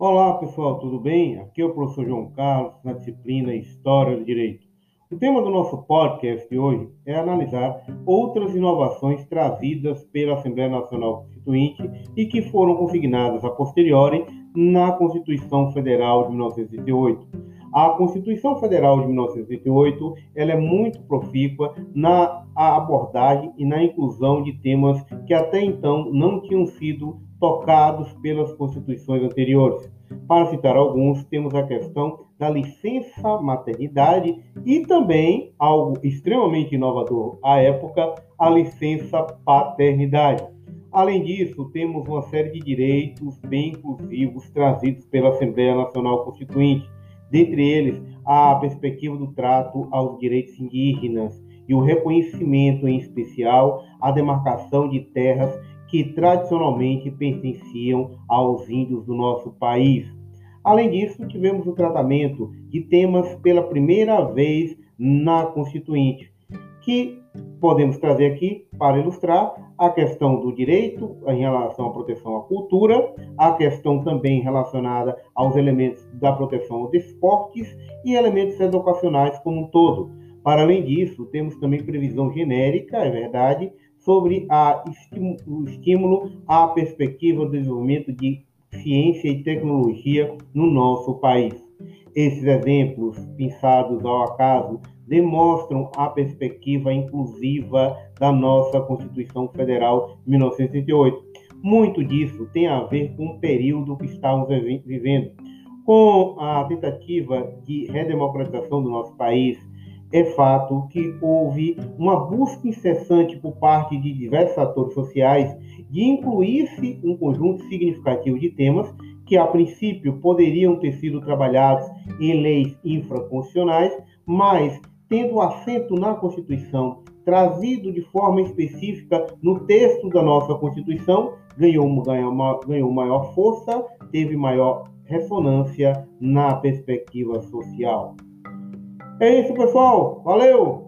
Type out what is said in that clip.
Olá pessoal, tudo bem? Aqui é o professor João Carlos, na disciplina História do Direito. O tema do nosso podcast de hoje é analisar outras inovações trazidas pela Assembleia Nacional Constituinte e que foram consignadas a posteriori na Constituição Federal de 1988. A Constituição Federal de 1988 ela é muito profícua na abordagem e na inclusão de temas que até então não tinham sido tocados pelas constituições anteriores. Para citar alguns, temos a questão da licença maternidade e também, algo extremamente inovador à época, a licença paternidade. Além disso, temos uma série de direitos bem inclusivos trazidos pela Assembleia Nacional Constituinte, dentre eles a perspectiva do trato aos direitos indígenas e o reconhecimento, em especial, à demarcação de terras que tradicionalmente pertenciam aos índios do nosso país. Além disso, tivemos o tratamento de temas pela primeira vez na Constituinte, que podemos trazer aqui para ilustrar a questão do direito em relação à proteção à cultura, a questão também relacionada aos elementos da proteção aos esportes e elementos educacionais como um todo. Para além disso, temos também previsão genérica, é verdade, sobre a, o estímulo à perspectiva do desenvolvimento de ciência e tecnologia no nosso país. Esses exemplos, pensados ao acaso, demonstram a perspectiva inclusiva da nossa Constituição Federal de 1988. Muito disso tem a ver com o período que estamos vivendo. Com a tentativa de redemocratização do nosso país, é fato que houve uma busca incessante por parte de diversos atores sociais de incluir-se um conjunto significativo de temas que, a princípio, poderiam ter sido trabalhados em leis infraconstitucionais, mas, tendo assento na Constituição, trazido de forma específica no texto da nossa Constituição, ganhou, ganhou, ganhou maior força, teve maior ressonância na perspectiva social. É isso, pessoal. Valeu!